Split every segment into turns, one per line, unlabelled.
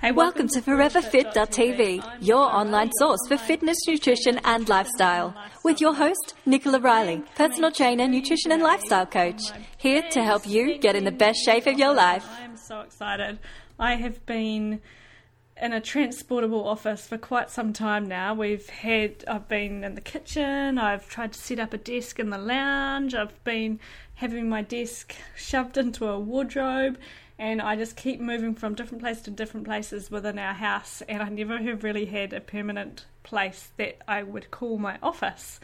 Hey, welcome, welcome to ForeverFit.tv, your online source for fitness, nutrition, and lifestyle. With your host, Nicola Ridley, personal trainer, nutrition, and lifestyle coach, here to help you get in the best shape of your life.
I'm so excited. I have been in a transportable office for quite some time now. We've had, I've been in the kitchen, I've tried to set up a desk in the lounge, I've been having my desk shoved into a wardrobe and I just keep moving from different place to different places within our house, and I never have really had a permanent place that I would call my office.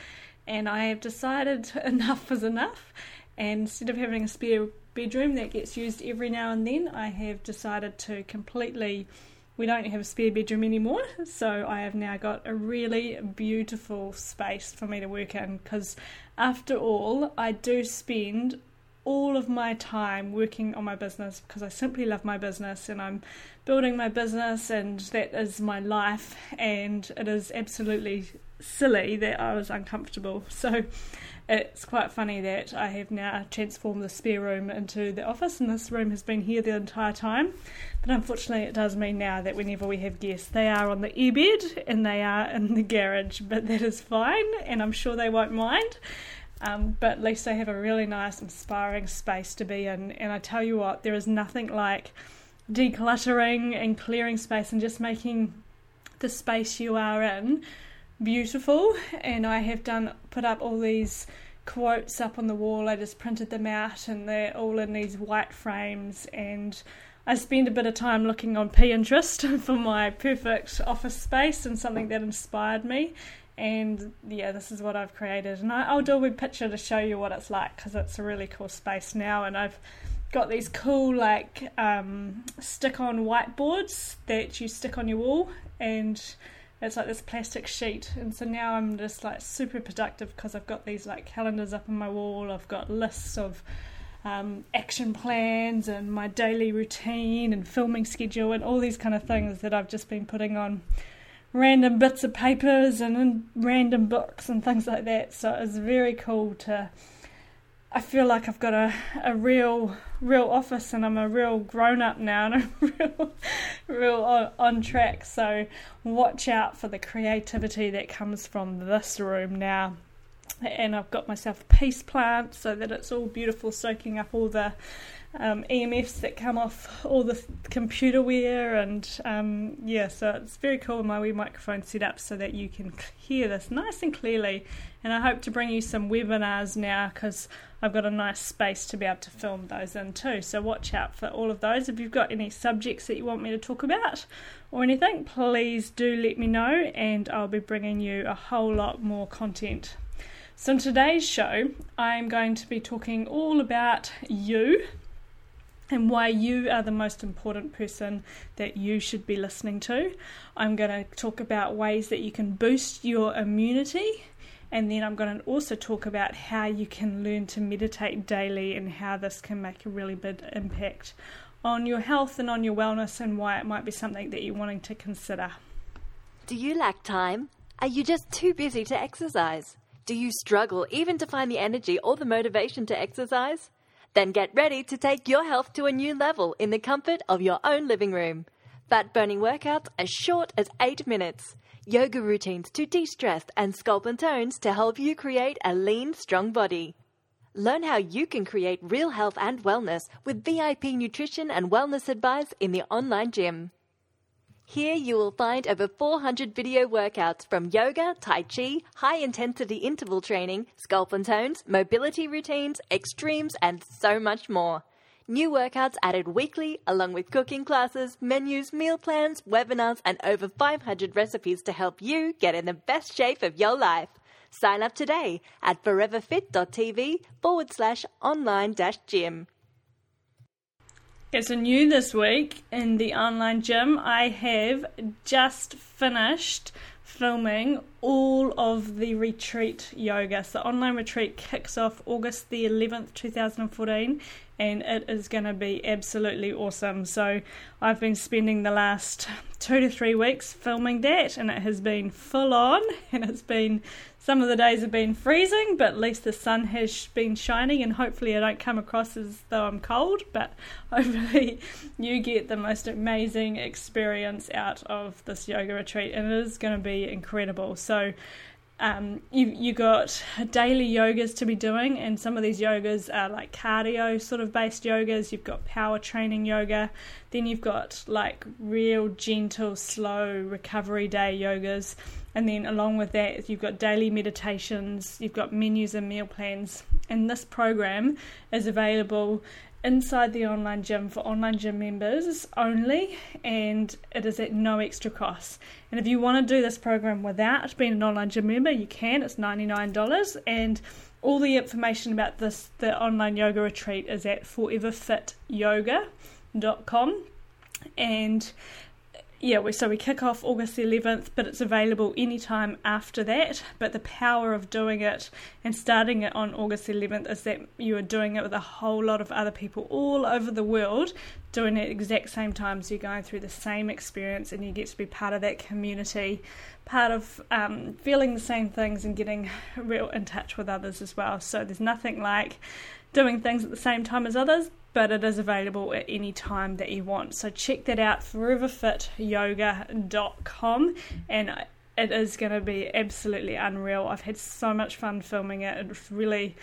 And I have decided enough is enough, and instead of having a spare bedroom that gets used every now and then, I have decided to completely. We don't have a spare bedroom anymore, so I have now got a really beautiful space for me to work in because, after all, I do spend all of my time working on my business because I simply love my business and I'm building my business and that is my life and it is absolutely silly that I was uncomfortable. So it's quite funny that I have now transformed the spare room into the office and this room has been here the entire time. But unfortunately it does mean now that whenever we have guests they are on the airbed and they are in the garage, but that is fine and I'm sure they won't mind. Um, but at least they have a really nice, inspiring space to be in. And I tell you what, there is nothing like decluttering and clearing space and just making the space you are in beautiful. And I have done put up all these quotes up on the wall. I just printed them out, and they're all in these white frames. And I spend a bit of time looking on Pinterest for my perfect office space and something that inspired me and yeah, this is what I've created. And I, will do a web picture to show you what it's like because it's a really cool space now. And I've got these cool like um, stick-on whiteboards that you stick on your wall, and it's like this plastic sheet. And so now I'm just like super productive because I've got these like calendars up on my wall. I've got lists of um, action plans and my daily routine and filming schedule and all these kind of things that I've just been putting on random bits of papers and random books and things like that. So it's very cool to. I feel like I've got a, a real real office and I'm a real grown up now and a real real on, on track. So watch out for the creativity that comes from this room now. And I've got myself a peace plant so that it's all beautiful, soaking up all the um, EMFs that come off all the computer wear, and um, yeah, so it's very cool. My wee microphone set up so that you can hear this nice and clearly. And I hope to bring you some webinars now because I've got a nice space to be able to film those in too. So watch out for all of those. If you've got any subjects that you want me to talk about or anything, please do let me know, and I'll be bringing you a whole lot more content. So, in today's show, I'm going to be talking all about you and why you are the most important person that you should be listening to. I'm going to talk about ways that you can boost your immunity. And then I'm going to also talk about how you can learn to meditate daily and how this can make a really big impact on your health and on your wellness and why it might be something that you're wanting to consider.
Do you lack time? Are you just too busy to exercise? Do you struggle even to find the energy or the motivation to exercise? Then get ready to take your health to a new level in the comfort of your own living room. Fat burning workouts as short as 8 minutes. Yoga routines to de stress and sculpt and tones to help you create a lean, strong body. Learn how you can create real health and wellness with VIP nutrition and wellness advice in the online gym. Here you will find over 400 video workouts from yoga, tai chi, high intensity interval training, sculpt and tones, mobility routines, extremes, and so much more. New workouts added weekly, along with cooking classes, menus, meal plans, webinars, and over 500 recipes to help you get in the best shape of your life. Sign up today at foreverfit.tv forward slash online gym.
Okay, so new this week in the online gym, I have just finished filming all of the retreat yoga. So online retreat kicks off August the 11th, 2014, and it is going to be absolutely awesome. So I've been spending the last two to three weeks filming that, and it has been full on, and it's been some of the days have been freezing, but at least the sun has been shining, and hopefully I don't come across as though I'm cold, but hopefully you get the most amazing experience out of this yoga retreat, and it is going to be incredible. So um, you you got daily yogas to be doing, and some of these yogas are like cardio sort of based yogas. You've got power training yoga, then you've got like real gentle, slow recovery day yogas, and then along with that, you've got daily meditations. You've got menus and meal plans, and this program is available inside the online gym for online gym members only, and it is at no extra cost. And if you want to do this program without being an online gym member, you can. It's $99 and all the information about this the online yoga retreat is at foreverfityoga.com and yeah, we, so we kick off August the 11th, but it's available anytime after that. But the power of doing it and starting it on August the 11th is that you are doing it with a whole lot of other people all over the world doing it at the exact same time. So you're going through the same experience and you get to be part of that community, part of um, feeling the same things and getting real in touch with others as well. So there's nothing like doing things at the same time as others, but it is available at any time that you want. So check that out, foreverfityoga.com, and it is going to be absolutely unreal. I've had so much fun filming it. It's really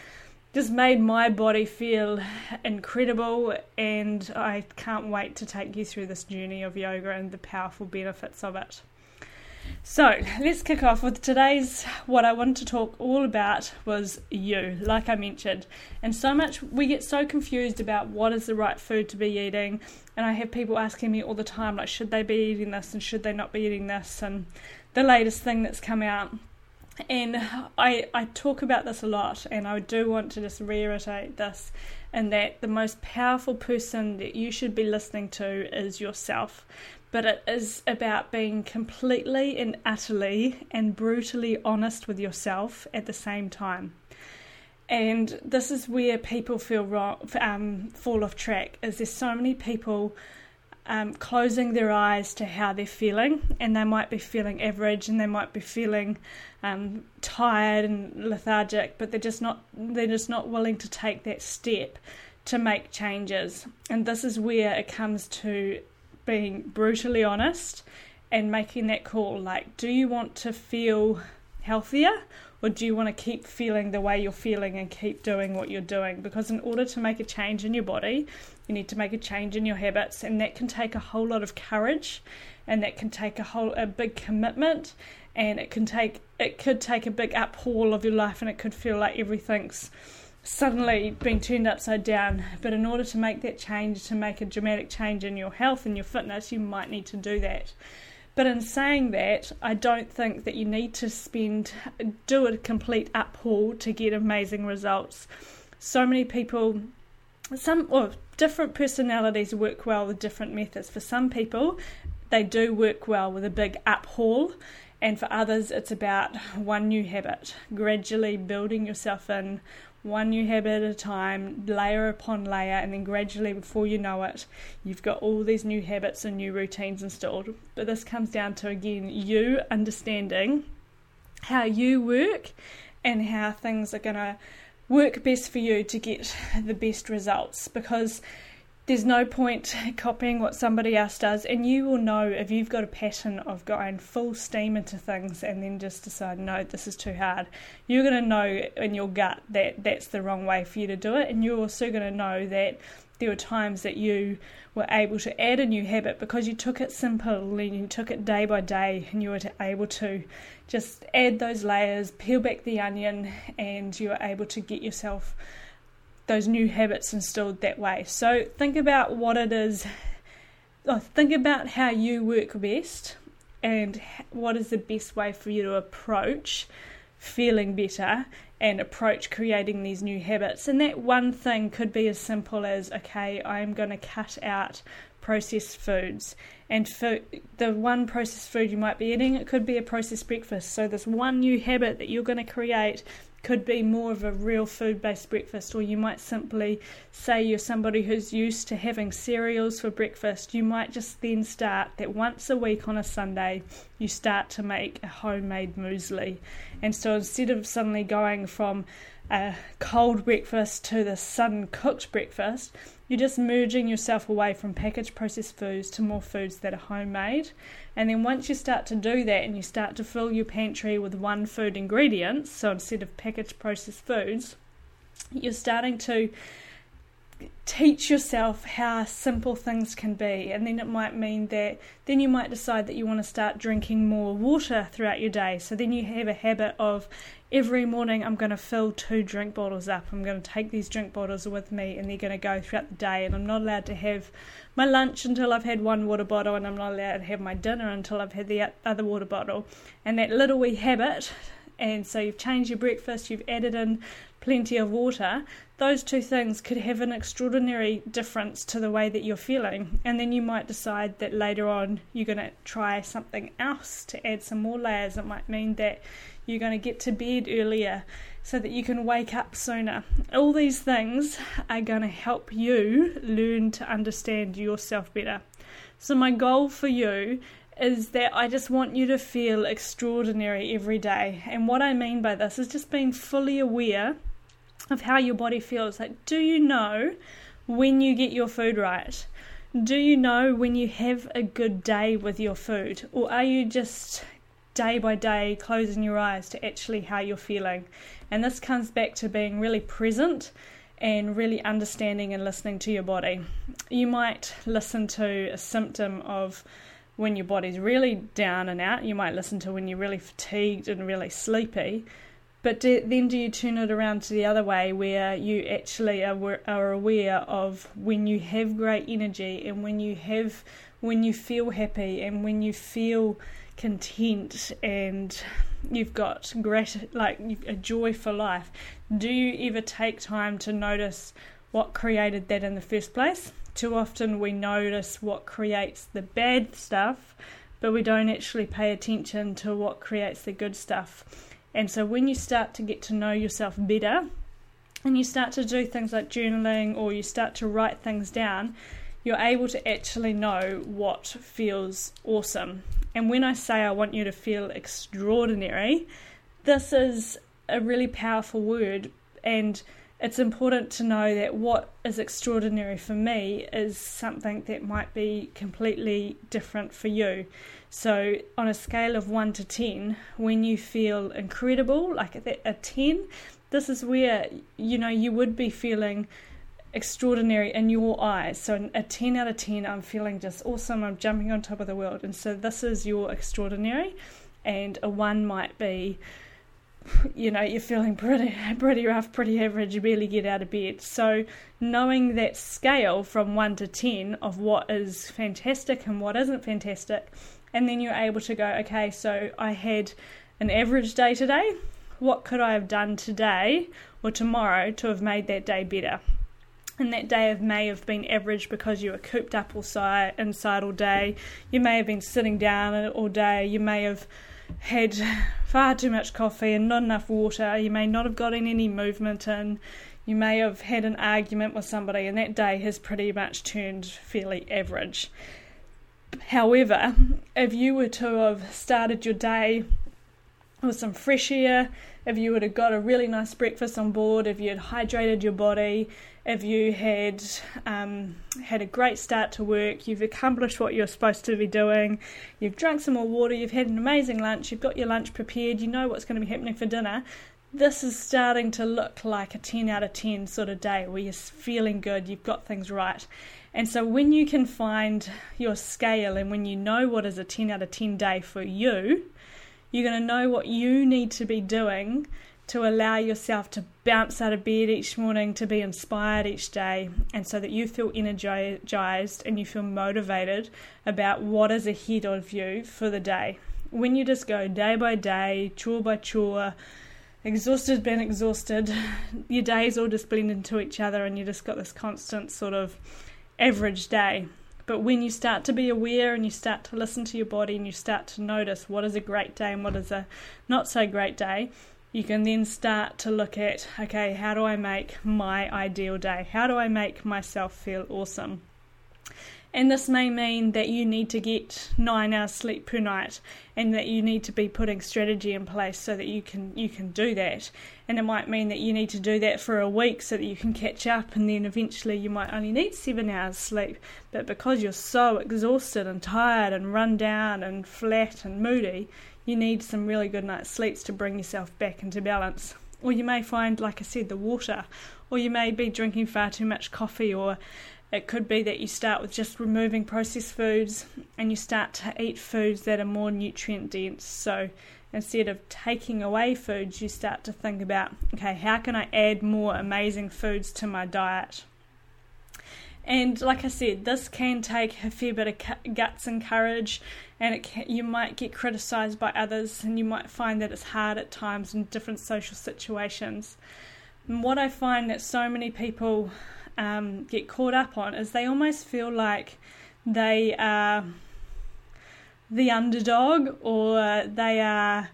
just made my body feel incredible, and I can't wait to take you through this journey of yoga and the powerful benefits of it. So let's kick off with today's. What I wanted to talk all about was you, like I mentioned. And so much, we get so confused about what is the right food to be eating. And I have people asking me all the time, like, should they be eating this and should they not be eating this? And the latest thing that's come out. And I, I talk about this a lot, and I do want to just reiterate this and that the most powerful person that you should be listening to is yourself but it is about being completely and utterly and brutally honest with yourself at the same time. And this is where people feel wrong, um, fall off track. Is there's so many people um, closing their eyes to how they're feeling, and they might be feeling average, and they might be feeling um, tired and lethargic, but they're just not they're just not willing to take that step to make changes. And this is where it comes to being brutally honest and making that call like, do you want to feel healthier or do you want to keep feeling the way you're feeling and keep doing what you're doing? Because in order to make a change in your body, you need to make a change in your habits, and that can take a whole lot of courage, and that can take a whole a big commitment, and it can take it could take a big uphaul of your life, and it could feel like everything's suddenly being turned upside down. But in order to make that change, to make a dramatic change in your health and your fitness, you might need to do that. But in saying that, I don't think that you need to spend, do a complete uphaul to get amazing results. So many people, some, or different personalities work well with different methods. For some people, they do work well with a big uphaul and for others it's about one new habit gradually building yourself in one new habit at a time, layer upon layer, and then gradually, before you know it, you've got all these new habits and new routines installed. But this comes down to again you understanding how you work and how things are going to work best for you to get the best results because there's no point copying what somebody else does, and you will know if you've got a pattern of going full steam into things and then just decide, no, this is too hard. You're going to know in your gut that that's the wrong way for you to do it, and you're also going to know that there were times that you were able to add a new habit because you took it simple and you took it day by day, and you were able to just add those layers, peel back the onion, and you were able to get yourself those new habits instilled that way. So think about what it is. Oh, think about how you work best and what is the best way for you to approach feeling better and approach creating these new habits. And that one thing could be as simple as okay, I'm going to cut out processed foods. And for the one processed food you might be eating, it could be a processed breakfast. So, this one new habit that you're going to create could be more of a real food based breakfast, or you might simply say you're somebody who's used to having cereals for breakfast. You might just then start that once a week on a Sunday, you start to make a homemade muesli. And so instead of suddenly going from a cold breakfast to the sun cooked breakfast, you're just merging yourself away from packaged processed foods to more foods that are homemade. And then once you start to do that and you start to fill your pantry with one food ingredients, so instead of packaged processed foods, you're starting to teach yourself how simple things can be and then it might mean that then you might decide that you want to start drinking more water throughout your day. So then you have a habit of every morning I'm going to fill two drink bottles up. I'm going to take these drink bottles with me and they're going to go throughout the day and I'm not allowed to have my lunch until I've had one water bottle and I'm not allowed to have my dinner until I've had the other water bottle. And that little wee habit and so you've changed your breakfast you've added in plenty of water those two things could have an extraordinary difference to the way that you're feeling. And then you might decide that later on you're going to try something else to add some more layers. It might mean that you're going to get to bed earlier so that you can wake up sooner. All these things are going to help you learn to understand yourself better. So, my goal for you is that I just want you to feel extraordinary every day. And what I mean by this is just being fully aware of how your body feels. Like, do you know when you get your food right? Do you know when you have a good day with your food? Or are you just day by day closing your eyes to actually how you're feeling? And this comes back to being really present and really understanding and listening to your body. You might listen to a symptom of when your body's really down and out. You might listen to when you're really fatigued and really sleepy. But do, then do you turn it around to the other way where you actually are, are aware of when you have great energy and when you have when you feel happy and when you feel content and you've got great like a joy for life. Do you ever take time to notice what created that in the first place? Too often we notice what creates the bad stuff but we don't actually pay attention to what creates the good stuff and so when you start to get to know yourself better and you start to do things like journaling or you start to write things down, you're able to actually know what feels awesome. And when I say I want you to feel extraordinary, this is a really powerful word and it's important to know that what is extraordinary for me is something that might be completely different for you. So, on a scale of 1 to 10, when you feel incredible, like a 10, this is where you know you would be feeling extraordinary in your eyes. So, a 10 out of 10, I'm feeling just awesome, I'm jumping on top of the world. And so, this is your extraordinary, and a 1 might be you know you're feeling pretty pretty rough pretty average you barely get out of bed so knowing that scale from 1 to 10 of what is fantastic and what isn't fantastic and then you're able to go okay so i had an average day today what could i have done today or tomorrow to have made that day better and that day of may have been average because you were cooped up all side, inside all day you may have been sitting down all day you may have had far too much coffee and not enough water. You may not have gotten any movement in. You may have had an argument with somebody, and that day has pretty much turned fairly average. However, if you were to have started your day with some fresh air, if you would have got a really nice breakfast on board, if you had hydrated your body, if you had um, had a great start to work, you've accomplished what you're supposed to be doing, you've drunk some more water, you've had an amazing lunch, you've got your lunch prepared, you know what's going to be happening for dinner. This is starting to look like a 10 out of 10 sort of day where you're feeling good, you've got things right. And so when you can find your scale and when you know what is a 10 out of 10 day for you, you're going to know what you need to be doing to allow yourself to bounce out of bed each morning, to be inspired each day, and so that you feel energized and you feel motivated about what is ahead of you for the day. When you just go day by day, chore by chore, exhausted, been exhausted, your days all just blend into each other, and you just got this constant sort of average day. But when you start to be aware and you start to listen to your body and you start to notice what is a great day and what is a not so great day, you can then start to look at okay, how do I make my ideal day? How do I make myself feel awesome? And this may mean that you need to get nine hours sleep per night and that you need to be putting strategy in place so that you can you can do that. And it might mean that you need to do that for a week so that you can catch up and then eventually you might only need seven hours sleep. But because you're so exhausted and tired and run down and flat and moody, you need some really good night's sleeps to bring yourself back into balance. Or you may find, like I said, the water, or you may be drinking far too much coffee or it could be that you start with just removing processed foods and you start to eat foods that are more nutrient dense. So instead of taking away foods, you start to think about okay, how can I add more amazing foods to my diet? And like I said, this can take a fair bit of guts and courage, and can, you might get criticised by others, and you might find that it's hard at times in different social situations. And what I find that so many people um, get caught up on is they almost feel like they are the underdog or they are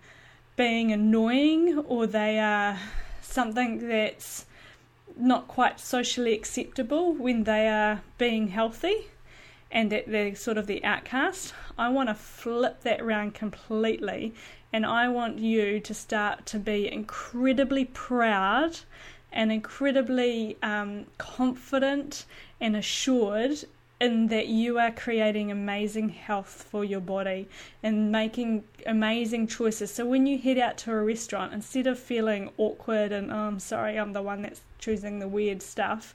being annoying or they are something that's not quite socially acceptable when they are being healthy and that they're sort of the outcast. I want to flip that around completely and I want you to start to be incredibly proud and incredibly um, confident and assured in that you are creating amazing health for your body and making amazing choices. So when you head out to a restaurant, instead of feeling awkward and, oh, I'm sorry, I'm the one that's choosing the weird stuff,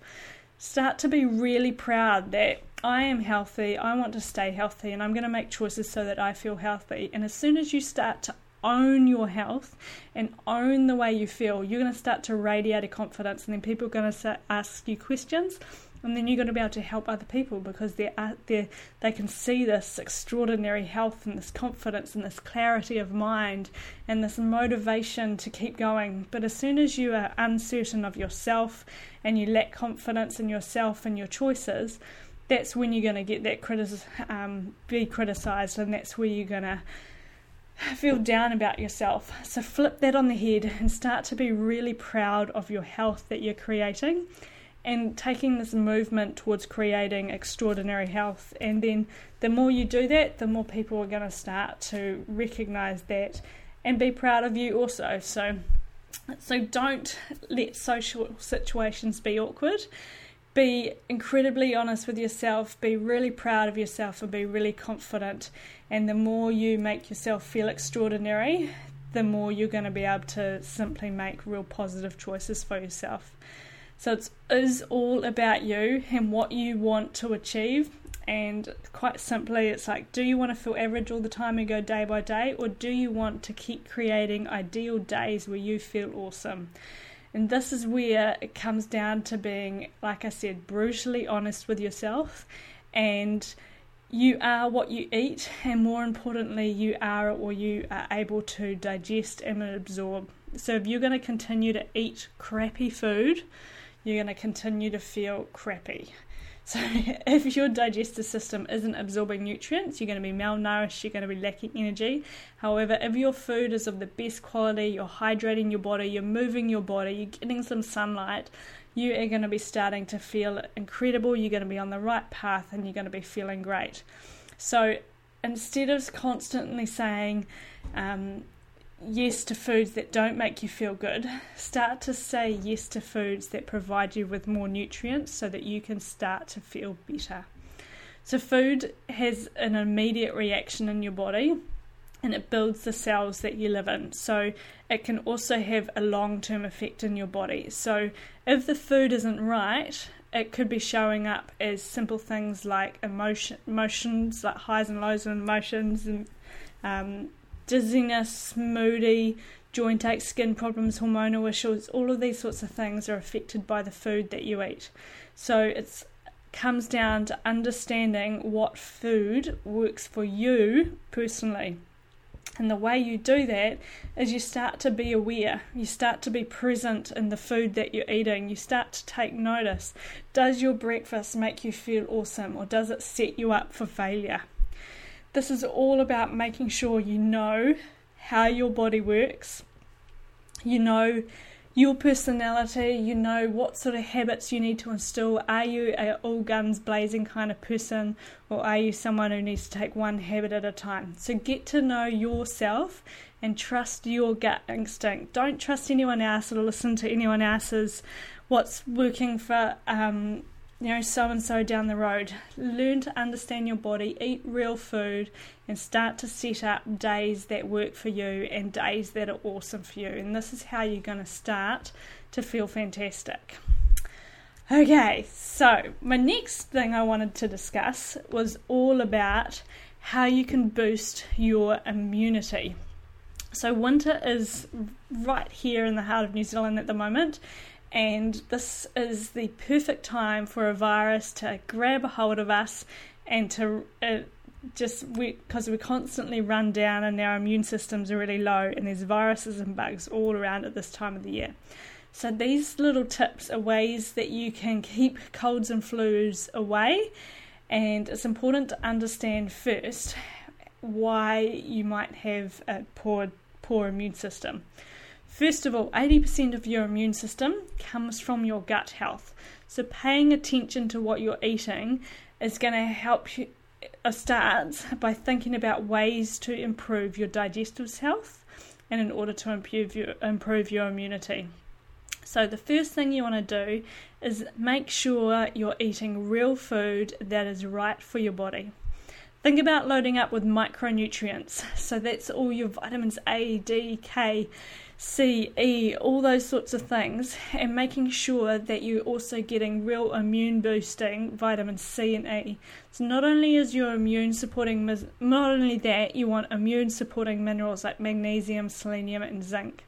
start to be really proud that I am healthy, I want to stay healthy, and I'm going to make choices so that I feel healthy. And as soon as you start to own your health and own the way you feel, you're going to start to radiate a confidence, and then people are going to ask you questions, and then you're going to be able to help other people because they're, they they can see this extraordinary health and this confidence and this clarity of mind and this motivation to keep going. But as soon as you are uncertain of yourself and you lack confidence in yourself and your choices, that's when you're going to get that critic- um, be criticized, and that's where you're going to feel down about yourself. So flip that on the head and start to be really proud of your health that you're creating and taking this movement towards creating extraordinary health. And then the more you do that, the more people are going to start to recognize that and be proud of you also. So so don't let social situations be awkward be incredibly honest with yourself, be really proud of yourself, and be really confident. And the more you make yourself feel extraordinary, the more you're going to be able to simply make real positive choices for yourself. So it is all about you and what you want to achieve. And quite simply, it's like, do you want to feel average all the time and go day by day, or do you want to keep creating ideal days where you feel awesome? And this is where it comes down to being, like I said, brutally honest with yourself. And you are what you eat, and more importantly, you are or you are able to digest and absorb. So if you're going to continue to eat crappy food, you're going to continue to feel crappy. So, if your digestive system isn't absorbing nutrients, you're going to be malnourished, you're going to be lacking energy. However, if your food is of the best quality, you're hydrating your body, you're moving your body, you're getting some sunlight, you are going to be starting to feel incredible, you're going to be on the right path, and you're going to be feeling great. So, instead of constantly saying, um, yes to foods that don't make you feel good, start to say yes to foods that provide you with more nutrients so that you can start to feel better. So, food has an immediate reaction in your body and it builds the cells that you live in. So, it can also have a long term effect in your body. So, if the food isn't right, it could be showing up as simple things like emotion, emotions, like highs and lows of emotions, and um, dizziness, moody, joint ache, skin problems, hormonal issues, all of these sorts of things are affected by the food that you eat. So it comes down to understanding what food works for you personally. And the way you do that is you start to be aware, you start to be present in the food that you're eating, you start to take notice. Does your breakfast make you feel awesome or does it set you up for failure? This is all about making sure you know how your body works, you know your personality, you know what sort of habits you need to instill. Are you a all guns blazing kind of person, or are you someone who needs to take one habit at a time? So get to know yourself and trust your gut instinct. Don't trust anyone else or listen to anyone else's what's working for um, know, so and so down the road. Learn to understand your body, eat real food, and start to set up days that work for you and days that are awesome for you. And this is how you're going to start to feel fantastic. Okay, so my next thing I wanted to discuss was all about how you can boost your immunity. So, winter is right here in the heart of New Zealand at the moment, and this is the perfect time for a virus to grab a hold of us and to uh, just because we, we constantly run down and our immune systems are really low and there's viruses and bugs all around at this time of the year. So these little tips are ways that you can keep colds and flus away and it's important to understand first why you might have a poor poor immune system. First of all, 80% of your immune system comes from your gut health. So, paying attention to what you're eating is going to help you uh, start by thinking about ways to improve your digestive health and in order to improve your, improve your immunity. So, the first thing you want to do is make sure you're eating real food that is right for your body. Think about loading up with micronutrients. So, that's all your vitamins A, D, K, C, E, all those sorts of things, and making sure that you're also getting real immune boosting vitamin C and E. So not only is your immune supporting, not only that, you want immune supporting minerals like magnesium, selenium, and zinc.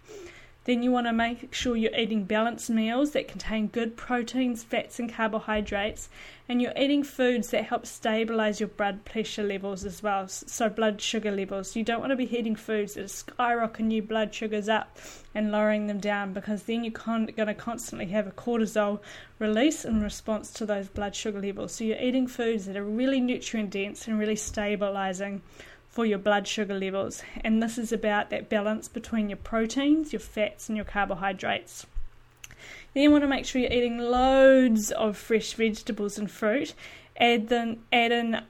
Then you want to make sure you're eating balanced meals that contain good proteins, fats, and carbohydrates, and you're eating foods that help stabilize your blood pressure levels as well, so blood sugar levels. You don't want to be eating foods that are skyrocketing your blood sugars up and lowering them down because then you're con- going to constantly have a cortisol release in response to those blood sugar levels. So you're eating foods that are really nutrient dense and really stabilizing for your blood sugar levels. And this is about that balance between your proteins, your fats, and your carbohydrates. Then you want to make sure you're eating loads of fresh vegetables and fruit. Add them, add in,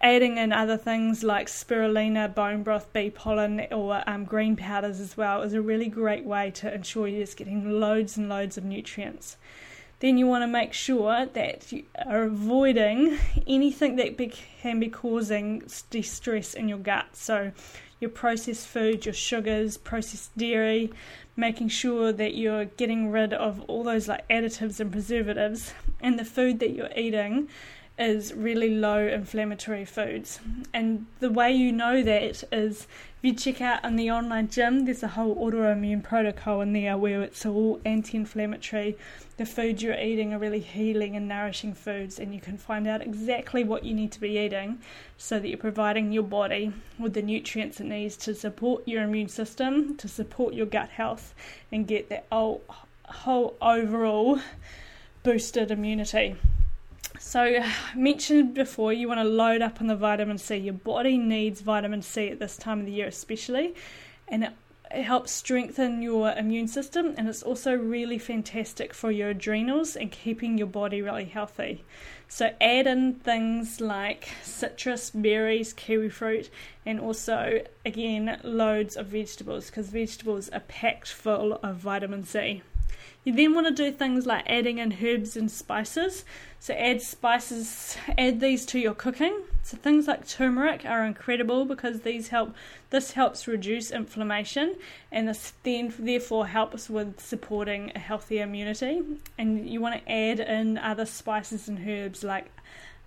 adding in other things like spirulina, bone broth, bee pollen, or um, green powders as well is a really great way to ensure you're just getting loads and loads of nutrients then you want to make sure that you are avoiding anything that be, can be causing distress in your gut. So, your processed food, your sugars, processed dairy, making sure that you're getting rid of all those like additives and preservatives, and the food that you're eating is really low inflammatory foods. And the way you know that is if you check out on the online gym, there's a whole autoimmune protocol in there where it's all anti inflammatory. The foods you're eating are really healing and nourishing foods, and you can find out exactly what you need to be eating so that you're providing your body with the nutrients it needs to support your immune system, to support your gut health, and get that whole, whole overall boosted immunity. So, mentioned before, you want to load up on the vitamin C. Your body needs vitamin C at this time of the year, especially, and it, it helps strengthen your immune system, and it's also really fantastic for your adrenals and keeping your body really healthy. So, add in things like citrus, berries, kiwi fruit, and also, again, loads of vegetables because vegetables are packed full of vitamin C. You then want to do things like adding in herbs and spices. So add spices, add these to your cooking. So things like turmeric are incredible because these help. This helps reduce inflammation, and this then therefore helps with supporting a healthy immunity. And you want to add in other spices and herbs like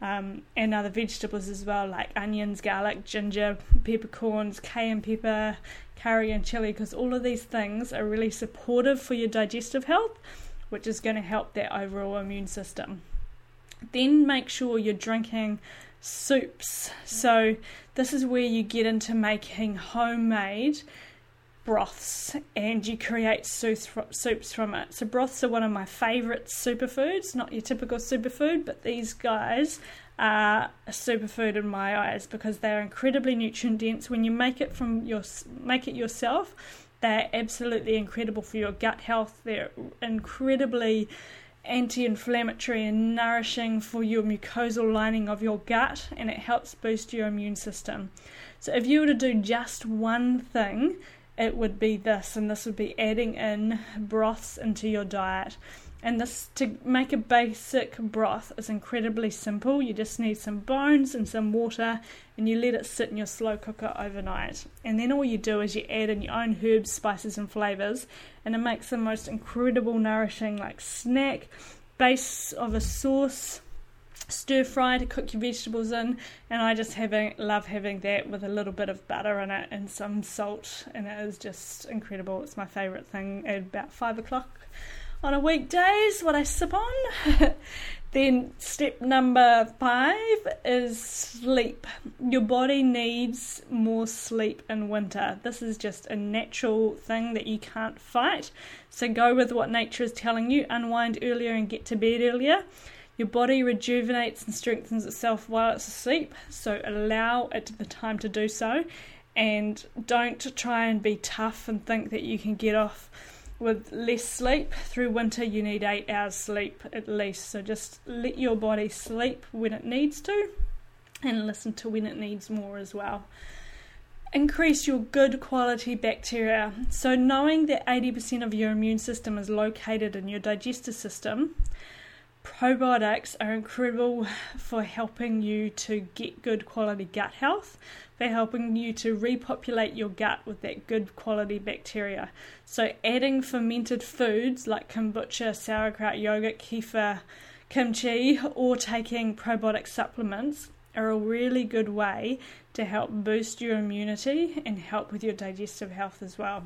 um, and other vegetables as well, like onions, garlic, ginger, peppercorns, cayenne pepper, curry, and chili, because all of these things are really supportive for your digestive health, which is going to help that overall immune system. Then make sure you're drinking soups. So this is where you get into making homemade broths and you create soups from it. So, broths are one of my favourite superfoods, not your typical superfood, but these guys are a superfood in my eyes because they're incredibly nutrient dense. When you make it from your make it yourself, they're absolutely incredible for your gut health. They're incredibly anti inflammatory and nourishing for your mucosal lining of your gut, and it helps boost your immune system. So, if you were to do just one thing, it would be this, and this would be adding in broths into your diet. And this to make a basic broth is incredibly simple. You just need some bones and some water, and you let it sit in your slow cooker overnight. And then all you do is you add in your own herbs, spices, and flavors, and it makes the most incredible, nourishing like snack base of a sauce. Stir fry to cook your vegetables in, and I just having love having that with a little bit of butter in it and some salt, and it is just incredible. It's my favourite thing at about five o'clock on a weekdays what I sip on. then step number five is sleep. Your body needs more sleep in winter. This is just a natural thing that you can't fight. So go with what nature is telling you. Unwind earlier and get to bed earlier. Your body rejuvenates and strengthens itself while it's asleep, so allow it the time to do so. And don't try and be tough and think that you can get off with less sleep. Through winter, you need eight hours sleep at least. So just let your body sleep when it needs to and listen to when it needs more as well. Increase your good quality bacteria. So, knowing that 80% of your immune system is located in your digestive system, probiotics are incredible for helping you to get good quality gut health. They're helping you to repopulate your gut with that good quality bacteria. So, adding fermented foods like kombucha, sauerkraut, yogurt, kefir, kimchi, or taking probiotic supplements are a really good way to help boost your immunity and help with your digestive health as well.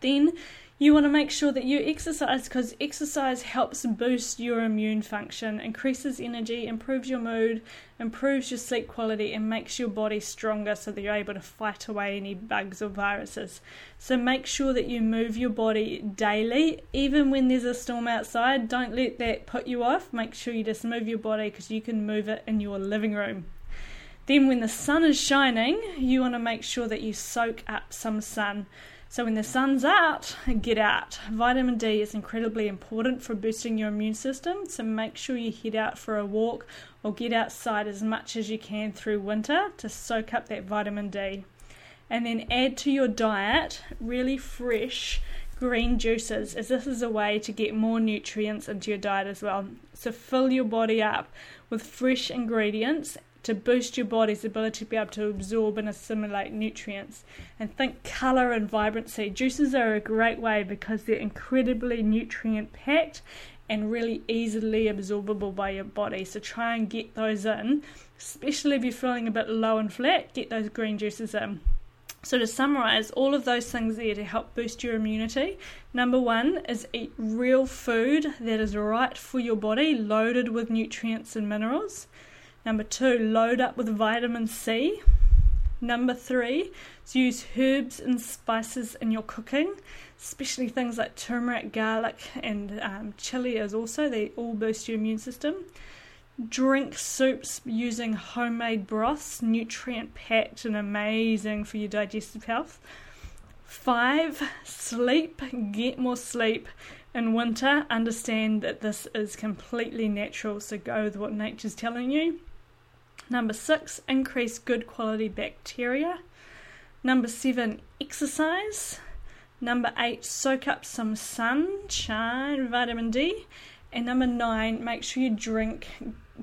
Then you want to make sure that you exercise because exercise helps boost your immune function, increases energy, improves your mood, improves your sleep quality, and makes your body stronger so that you're able to fight away any bugs or viruses. So make sure that you move your body daily, even when there's a storm outside. Don't let that put you off. Make sure you just move your body because you can move it in your living room. Then, when the sun is shining, you want to make sure that you soak up some sun. So, when the sun's out, get out. Vitamin D is incredibly important for boosting your immune system, so make sure you head out for a walk or get outside as much as you can through winter to soak up that vitamin D. And then add to your diet really fresh green juices, as this is a way to get more nutrients into your diet as well. So, fill your body up with fresh ingredients to boost your body's ability to be able to absorb and assimilate nutrients. And think colour and vibrancy. Juices are a great way because they're incredibly nutrient packed and really easily absorbable by your body. So try and get those in, especially if you're feeling a bit low and flat, get those green juices in. So, to summarize, all of those things there to help boost your immunity. Number one is eat real food that is right for your body, loaded with nutrients and minerals. Number two, load up with vitamin C. Number three is use herbs and spices in your cooking, especially things like turmeric, garlic, and um, chili, as also they all boost your immune system. Drink soups using homemade broths, nutrient packed and amazing for your digestive health. Five, sleep, get more sleep. In winter, understand that this is completely natural, so go with what nature's telling you. Number six, increase good quality bacteria. Number seven, exercise. Number eight, soak up some sunshine, vitamin D. And number nine, make sure you drink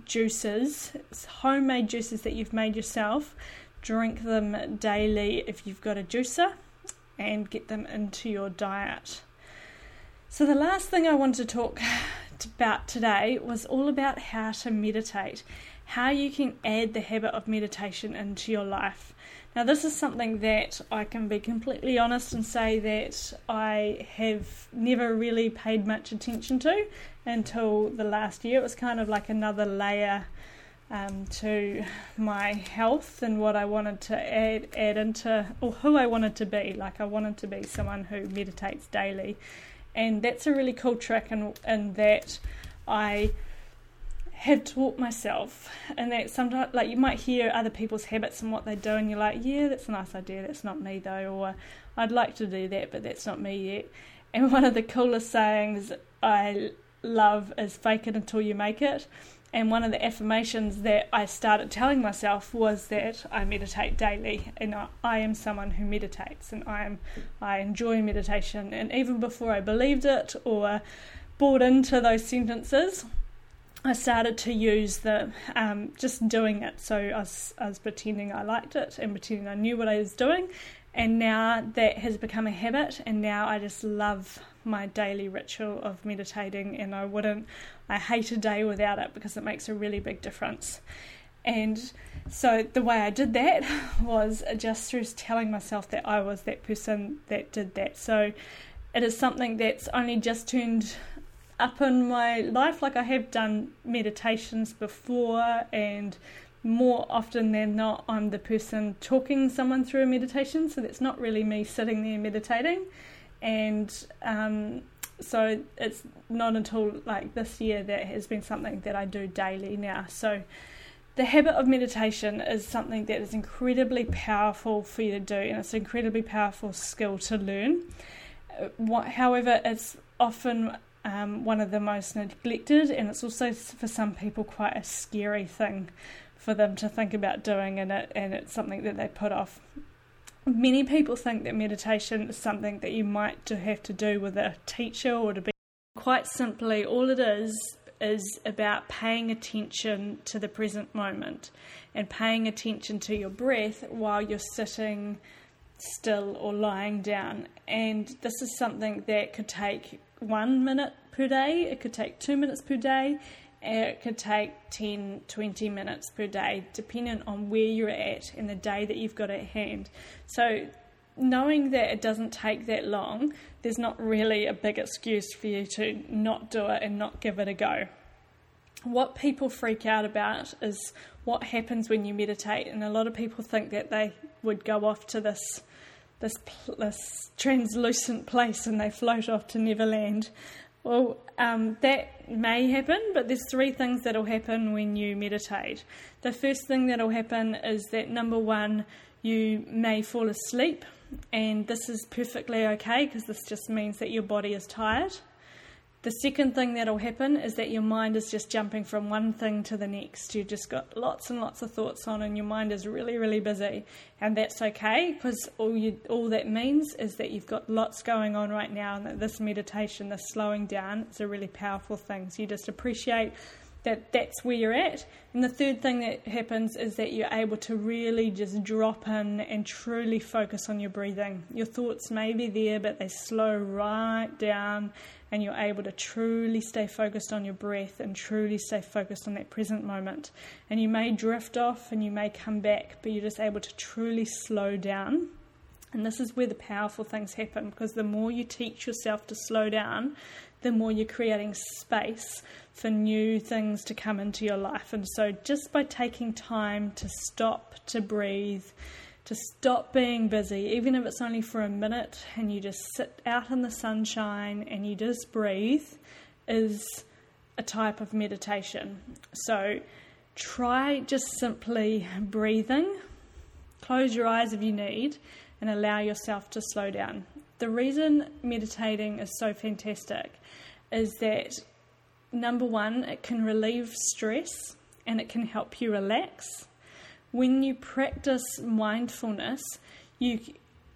juices, it's homemade juices that you've made yourself. Drink them daily if you've got a juicer and get them into your diet. So, the last thing I wanted to talk about today was all about how to meditate how you can add the habit of meditation into your life. Now, this is something that I can be completely honest and say that I have never really paid much attention to until the last year. It was kind of like another layer um, to my health and what I wanted to add add into or who I wanted to be. Like I wanted to be someone who meditates daily, and that's a really cool trick. And and that I have taught myself, and that sometimes like you might hear other people's habits and what they do, and you're like, yeah, that's a nice idea. That's not me though, or I'd like to do that, but that's not me yet. And one of the coolest sayings I love is fake it until you make it. And one of the affirmations that I started telling myself was that I meditate daily and I am someone who meditates and I am I enjoy meditation and even before I believed it or bought into those sentences I started to use the um, just doing it so I was, I was pretending I liked it and pretending I knew what I was doing and now that has become a habit and now I just love my daily ritual of meditating and I wouldn't I hate a day without it because it makes a really big difference. And so the way I did that was just through telling myself that I was that person that did that. So it is something that's only just turned up in my life. Like I have done meditations before, and more often than not, I'm the person talking someone through a meditation. So that's not really me sitting there meditating. And um, so it's not until like this year that has been something that I do daily now. So the habit of meditation is something that is incredibly powerful for you to do, and it's an incredibly powerful skill to learn. Uh, what, however, it's often um, one of the most neglected, and it's also for some people quite a scary thing for them to think about doing, and it and it's something that they put off. Many people think that meditation is something that you might have to do with a teacher or to be quite simply all it is is about paying attention to the present moment and paying attention to your breath while you're sitting still or lying down. And this is something that could take 1 minute per day it could take 2 minutes per day it could take 10, 20 minutes per day, depending on where you're at and the day that you've got at hand. So, knowing that it doesn't take that long, there's not really a big excuse for you to not do it and not give it a go. What people freak out about is what happens when you meditate, and a lot of people think that they would go off to this this this translucent place and they float off to Neverland. Well, um, that may happen, but there's three things that'll happen when you meditate. The first thing that'll happen is that number one, you may fall asleep, and this is perfectly okay because this just means that your body is tired. The second thing that'll happen is that your mind is just jumping from one thing to the next. You've just got lots and lots of thoughts on, and your mind is really, really busy, and that's okay because all you all that means is that you've got lots going on right now, and that this meditation, this slowing down, is a really powerful thing. So you just appreciate that that's where you're at. And the third thing that happens is that you're able to really just drop in and truly focus on your breathing. Your thoughts may be there, but they slow right down and you're able to truly stay focused on your breath and truly stay focused on that present moment. And you may drift off and you may come back, but you're just able to truly slow down. And this is where the powerful things happen because the more you teach yourself to slow down, the more you're creating space for new things to come into your life. And so, just by taking time to stop, to breathe, to stop being busy, even if it's only for a minute, and you just sit out in the sunshine and you just breathe, is a type of meditation. So try just simply breathing. Close your eyes if you need and allow yourself to slow down. The reason meditating is so fantastic is that number one, it can relieve stress and it can help you relax when you practice mindfulness, you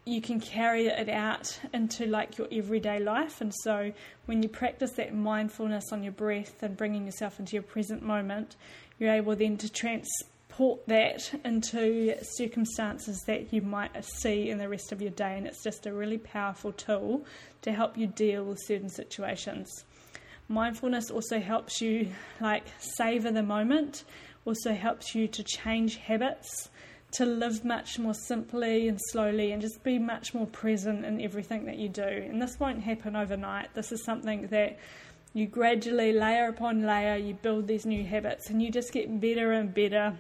you can carry it out into like your everyday life. And so when you practice that mindfulness on your breath and bringing yourself into your present moment, you're able then to transport that into circumstances that you might see in the rest of your day. And it's just a really powerful tool to help you deal with certain situations. Mindfulness also helps you like savor the moment also helps you to change habits, to live much more simply and slowly, and just be much more present in everything that you do. And this won't happen overnight. This is something that you gradually, layer upon layer, you build these new habits and you just get better and better.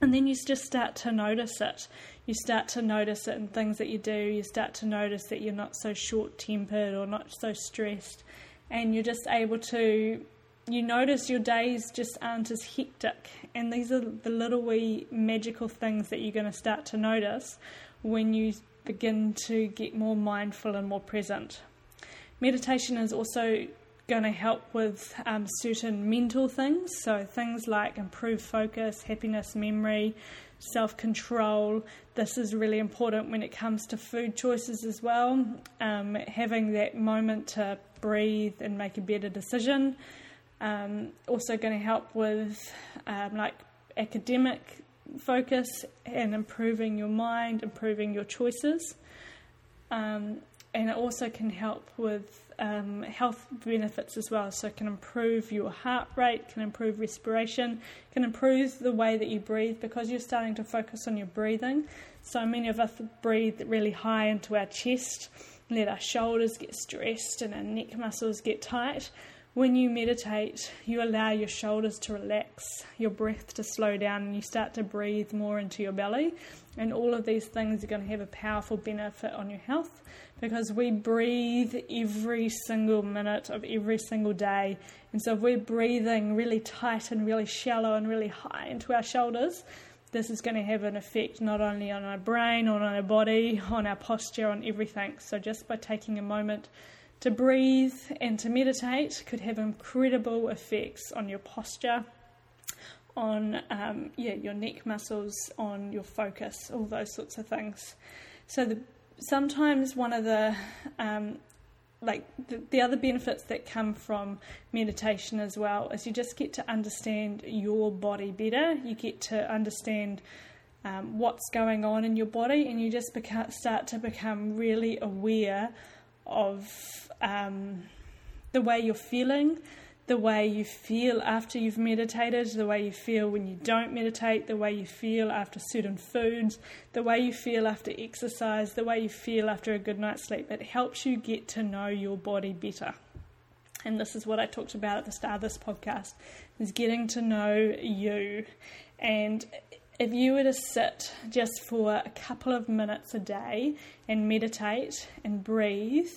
And then you just start to notice it. You start to notice it in things that you do. You start to notice that you're not so short tempered or not so stressed. And you're just able to, you notice your days just aren't as hectic. And these are the little wee magical things that you're going to start to notice when you begin to get more mindful and more present. Meditation is also going to help with um, certain mental things, so things like improved focus, happiness, memory, self control. This is really important when it comes to food choices as well. Um, having that moment to breathe and make a better decision. Um, also, going to help with um, like academic focus and improving your mind, improving your choices. Um, and it also can help with um, health benefits as well. So, it can improve your heart rate, can improve respiration, can improve the way that you breathe because you're starting to focus on your breathing. So, many of us breathe really high into our chest, let our shoulders get stressed and our neck muscles get tight. When you meditate, you allow your shoulders to relax, your breath to slow down, and you start to breathe more into your belly. And all of these things are going to have a powerful benefit on your health because we breathe every single minute of every single day. And so, if we're breathing really tight and really shallow and really high into our shoulders, this is going to have an effect not only on our brain, on our body, on our posture, on everything. So, just by taking a moment to breathe and to meditate could have incredible effects on your posture, on um, yeah your neck muscles, on your focus, all those sorts of things. So the, sometimes one of the um, like the, the, other benefits that come from meditation as well is you just get to understand your body better. You get to understand um, what's going on in your body, and you just beca- start to become really aware of um, the way you're feeling, the way you feel after you've meditated, the way you feel when you don't meditate, the way you feel after certain foods, the way you feel after exercise, the way you feel after a good night's sleep. It helps you get to know your body better. And this is what I talked about at the start of this podcast is getting to know you. And if you were to sit just for a couple of minutes a day and meditate and breathe,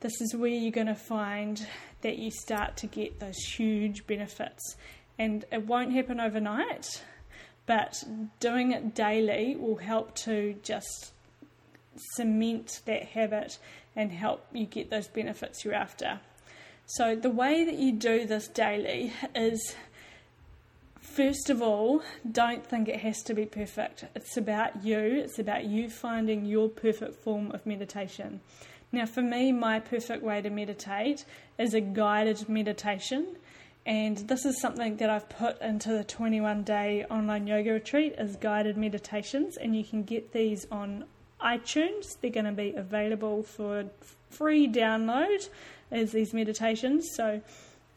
this is where you're going to find that you start to get those huge benefits. And it won't happen overnight, but doing it daily will help to just cement that habit and help you get those benefits you're after. So, the way that you do this daily is first of all, don't think it has to be perfect. It's about you, it's about you finding your perfect form of meditation. Now, for me, my perfect way to meditate is a guided meditation. And this is something that I've put into the 21 day online yoga retreat as guided meditations. And you can get these on iTunes. They're going to be available for free download as these meditations. So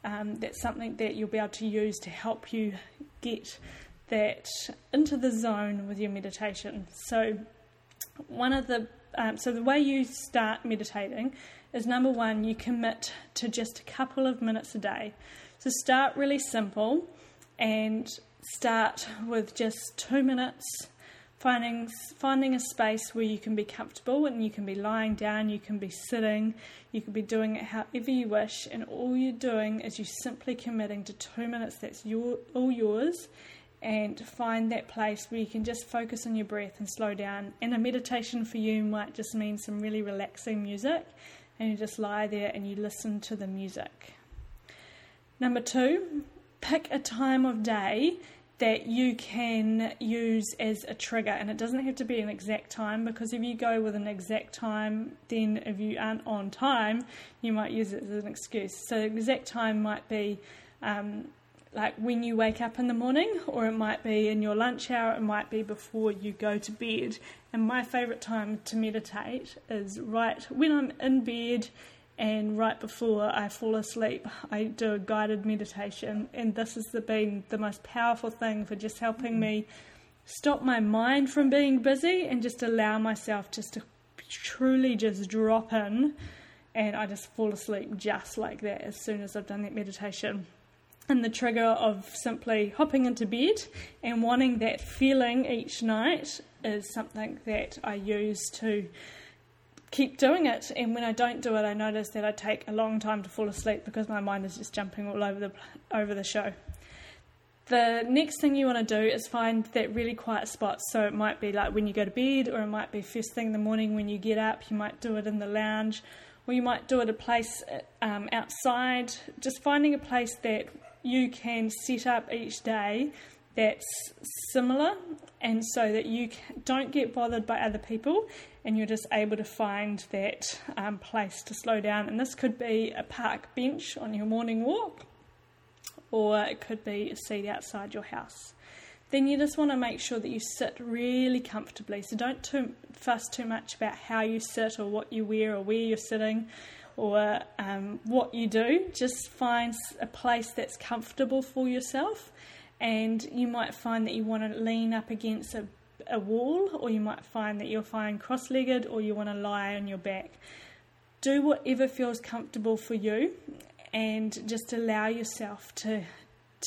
um, that's something that you'll be able to use to help you get that into the zone with your meditation. So one of the um, so the way you start meditating is number one, you commit to just a couple of minutes a day. So start really simple and start with just two minutes. Finding finding a space where you can be comfortable and you can be lying down, you can be sitting, you can be doing it however you wish, and all you're doing is you're simply committing to two minutes. That's your all yours, and find that place where you can just focus on your breath and slow down. And a meditation for you might just mean some really relaxing music, and you just lie there and you listen to the music. Number two, pick a time of day that you can use as a trigger, and it doesn't have to be an exact time because if you go with an exact time, then if you aren't on time, you might use it as an excuse. So, exact time might be um, like when you wake up in the morning, or it might be in your lunch hour, it might be before you go to bed. And my favourite time to meditate is right when I'm in bed and right before I fall asleep. I do a guided meditation, and this has been the most powerful thing for just helping mm. me stop my mind from being busy and just allow myself just to truly just drop in and I just fall asleep just like that as soon as I've done that meditation. And the trigger of simply hopping into bed and wanting that feeling each night is something that I use to keep doing it. And when I don't do it, I notice that I take a long time to fall asleep because my mind is just jumping all over the over the show. The next thing you want to do is find that really quiet spot. So it might be like when you go to bed, or it might be first thing in the morning when you get up. You might do it in the lounge, or you might do it a place um, outside. Just finding a place that you can set up each day that's similar, and so that you don't get bothered by other people, and you're just able to find that um, place to slow down. And this could be a park bench on your morning walk or it could be a seat outside your house. Then you just want to make sure that you sit really comfortably. So don't too, fuss too much about how you sit or what you wear or where you're sitting or um, what you do. Just find a place that's comfortable for yourself. And you might find that you want to lean up against a, a wall, or you might find that you're fine cross legged, or you want to lie on your back. Do whatever feels comfortable for you and just allow yourself to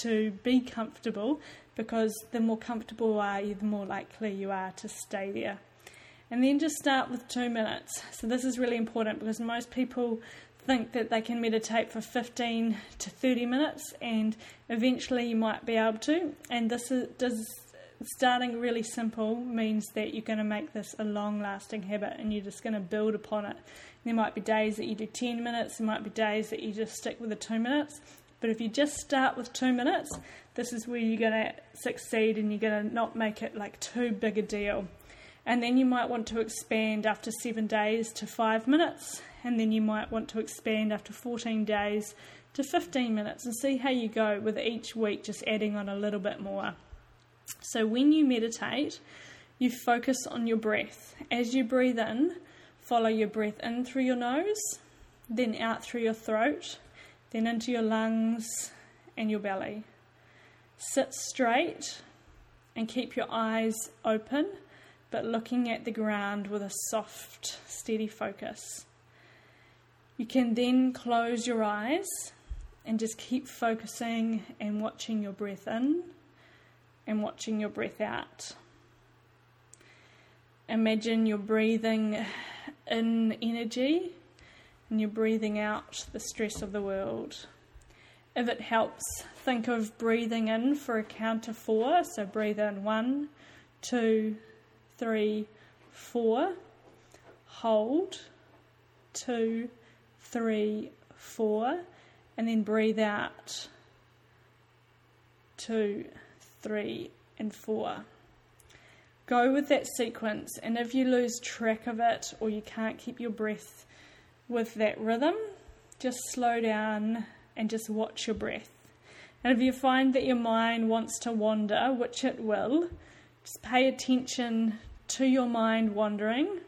to be comfortable because the more comfortable you are the more likely you are to stay there. And then just start with two minutes. So, this is really important because most people think that they can meditate for 15 to 30 minutes, and eventually you might be able to. And this is does, starting really simple means that you're going to make this a long lasting habit and you're just going to build upon it. There might be days that you do 10 minutes, there might be days that you just stick with the two minutes. But if you just start with two minutes, this is where you're going to succeed and you're going to not make it like too big a deal. And then you might want to expand after seven days to five minutes, and then you might want to expand after 14 days to 15 minutes and see how you go with each week, just adding on a little bit more. So when you meditate, you focus on your breath. As you breathe in, follow your breath in through your nose, then out through your throat, then into your lungs and your belly. Sit straight and keep your eyes open, but looking at the ground with a soft, steady focus. You can then close your eyes and just keep focusing and watching your breath in and watching your breath out. Imagine you're breathing in energy and you're breathing out the stress of the world. If it helps, think of breathing in for a count of four. So breathe in one, two, three, four. Hold, two, three, four. And then breathe out, two, three, and four. Go with that sequence, and if you lose track of it or you can't keep your breath with that rhythm, just slow down and just watch your breath. And if you find that your mind wants to wander, which it will, just pay attention to your mind wandering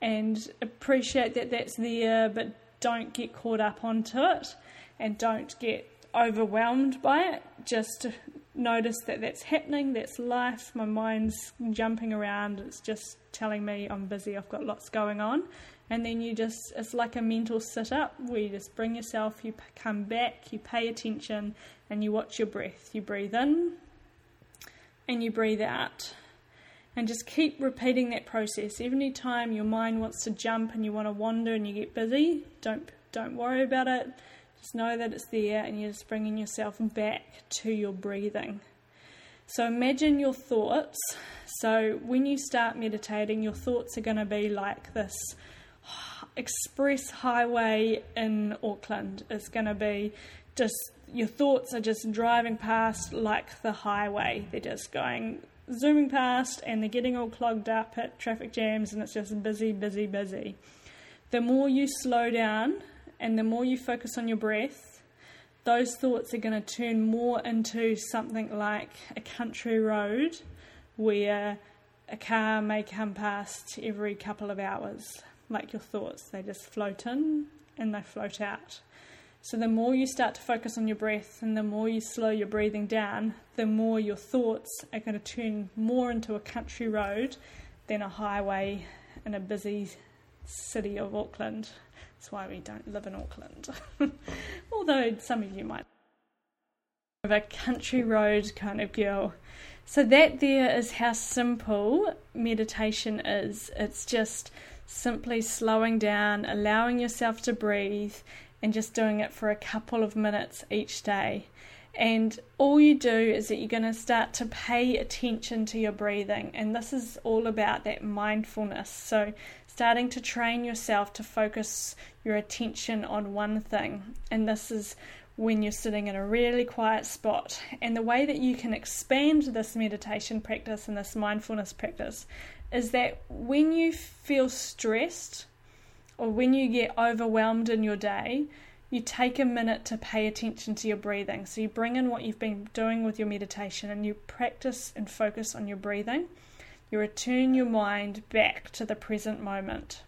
and appreciate that that's there, but don't get caught up onto it and don't get overwhelmed by it. Just notice that that's happening, that's life. My mind's jumping around, it's just telling me I'm busy, I've got lots going on. And then you just, it's like a mental sit up where you just bring yourself, you come back, you pay attention, and you watch your breath. You breathe in and you breathe out. And just keep repeating that process. Every time your mind wants to jump and you want to wander and you get busy, don't don't worry about it just know that it's there and you're just bringing yourself back to your breathing. So imagine your thoughts. So when you start meditating, your thoughts are going to be like this express highway in Auckland. It's going to be just your thoughts are just driving past like the highway. They're just going zooming past and they're getting all clogged up at traffic jams and it's just busy, busy, busy. The more you slow down and the more you focus on your breath, those thoughts are going to turn more into something like a country road where a car may come past every couple of hours, like your thoughts. They just float in and they float out. So, the more you start to focus on your breath and the more you slow your breathing down, the more your thoughts are going to turn more into a country road than a highway in a busy city of Auckland That's why we don't live in Auckland. Although some of you might. Of a country road kind of girl. So that there is how simple meditation is. It's just simply slowing down, allowing yourself to breathe, and just doing it for a couple of minutes each day. And all you do is that you're going to start to pay attention to your breathing. And this is all about that mindfulness. So, starting to train yourself to focus your attention on one thing. And this is when you're sitting in a really quiet spot. And the way that you can expand this meditation practice and this mindfulness practice is that when you feel stressed or when you get overwhelmed in your day, you take a minute to pay attention to your breathing. So you bring in what you've been doing with your meditation and you practice and focus on your breathing. You return your mind back to the present moment.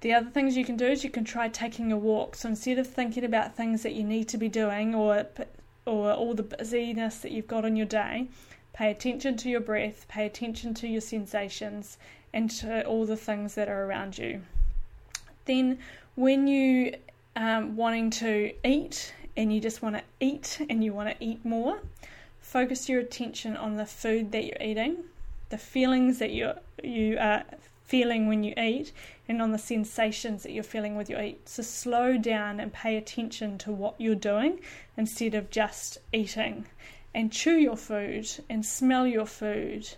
The other things you can do is you can try taking a walk. So instead of thinking about things that you need to be doing or or all the busyness that you've got in your day, pay attention to your breath, pay attention to your sensations and to all the things that are around you. Then when you um, wanting to eat and you just want to eat and you want to eat more, focus your attention on the food that you're eating, the feelings that you you are feeling when you eat, and on the sensations that you're feeling with your eat. So slow down and pay attention to what you're doing instead of just eating. And chew your food and smell your food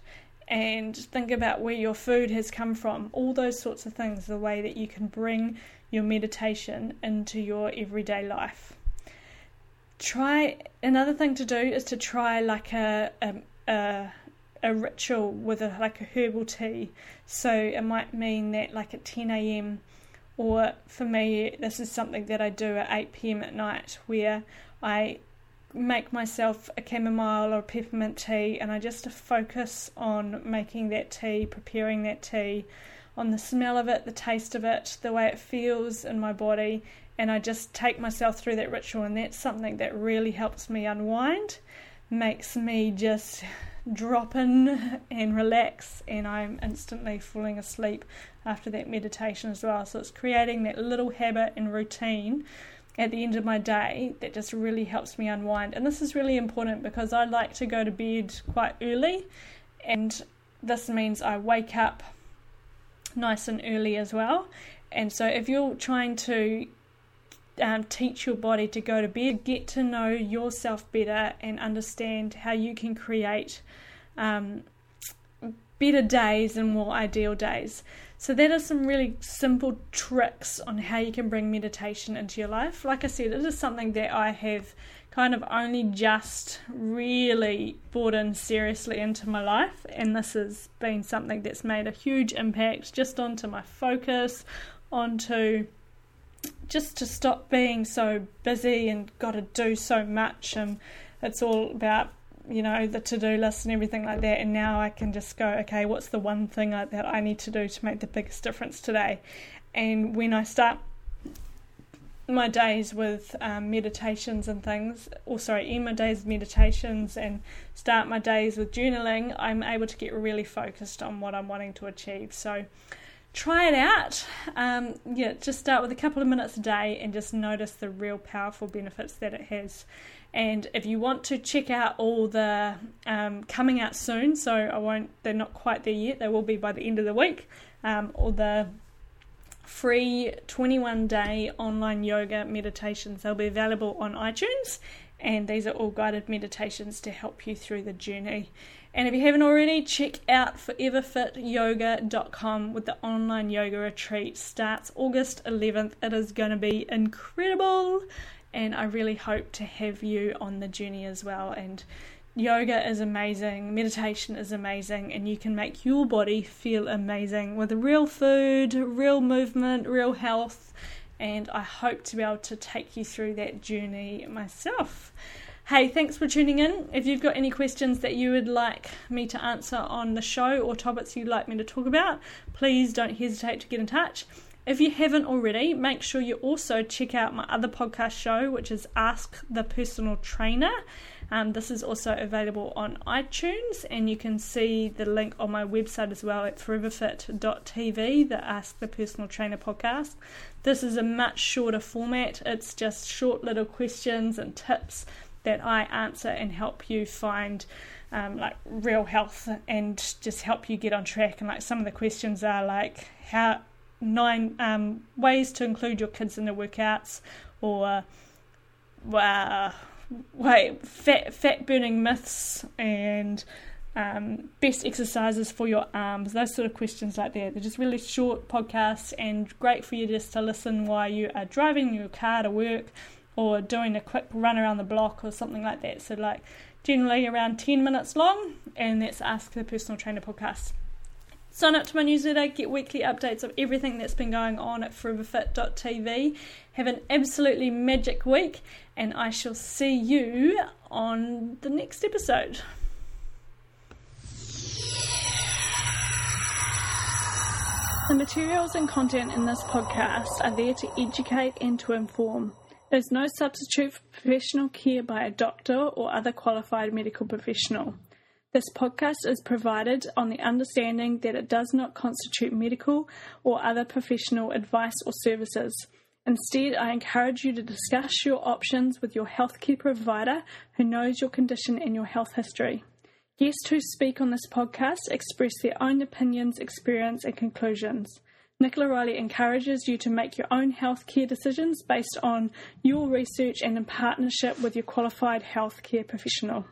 and think about where your food has come from. All those sorts of things, the way that you can bring your meditation into your everyday life. Try another thing to do is to try like a a, a, a ritual with a like a herbal tea. So it might mean that like at 10 a.m. or for me this is something that I do at 8 p.m. at night where I make myself a chamomile or peppermint tea and I just focus on making that tea, preparing that tea on the smell of it, the taste of it, the way it feels in my body, and I just take myself through that ritual. And that's something that really helps me unwind, makes me just drop in and relax, and I'm instantly falling asleep after that meditation as well. So it's creating that little habit and routine at the end of my day that just really helps me unwind. And this is really important because I like to go to bed quite early, and this means I wake up nice and early as well. And so, if you're trying to um, teach your body to go to bed, get to know yourself better and understand how you can create um, better days and more ideal days. So, that is some really simple tricks on how you can bring meditation into your life. Like I said, it is something that I have kind of only just really brought in seriously into my life, and this has been something that's made a huge impact just onto my focus, onto just to stop being so busy and got to do so much, and it's all about you know the to-do list and everything like that and now i can just go okay what's the one thing that i need to do to make the biggest difference today and when i start my days with um, meditations and things, or sorry, in my days meditations and start my days with journaling, I'm able to get really focused on what I'm wanting to achieve. So try it out. Um, yeah, just start with a couple of minutes a day and just notice the real powerful benefits that it has. And if you want to check out all the um, coming out soon, so I won't, they're not quite there yet, they will be by the end of the week, um, all the free 21 day online yoga meditations. They'll be available on iTunes, and these are all guided meditations to help you through the journey. And if you haven't already, check out foreverfityoga.com with the online yoga retreat. Starts August 11th. It is going to be incredible, and I really hope to have you on the journey as well. And yoga is amazing, meditation is amazing, and you can make your body feel amazing with real food, real movement, real health. And I hope to be able to take you through that journey myself. Hey, thanks for tuning in. If you've got any questions that you would like me to answer on the show or topics you'd like me to talk about, please don't hesitate to get in touch. If you haven't already, make sure you also check out my other podcast show, which is Ask the Personal Trainer. Um, this is also available on iTunes, and you can see the link on my website as well at foreverfit.tv, the Ask the Personal Trainer podcast. This is a much shorter format, it's just short little questions and tips that I answer and help you find um, like real health and just help you get on track. And like some of the questions are like how nine um, ways to include your kids in the workouts, or uh, wait, fat fat burning myths and um, best exercises for your arms. Those sort of questions like that. They're just really short podcasts and great for you just to listen while you are driving your car to work or doing a quick run around the block or something like that. So like generally around 10 minutes long, and that's Ask the Personal Trainer podcast. Sign up to my newsletter, get weekly updates of everything that's been going on at foreverfit.tv. Have an absolutely magic week, and I shall see you on the next episode. The materials and content in this podcast are there to educate and to inform. There's no substitute for professional care by a doctor or other qualified medical professional. This podcast is provided on the understanding that it does not constitute medical or other professional advice or services. Instead, I encourage you to discuss your options with your healthcare provider who knows your condition and your health history. Guests who speak on this podcast express their own opinions, experience, and conclusions. Nicola Ridley encourages you to make your own healthcare decisions based on your research and in partnership with your qualified healthcare professional.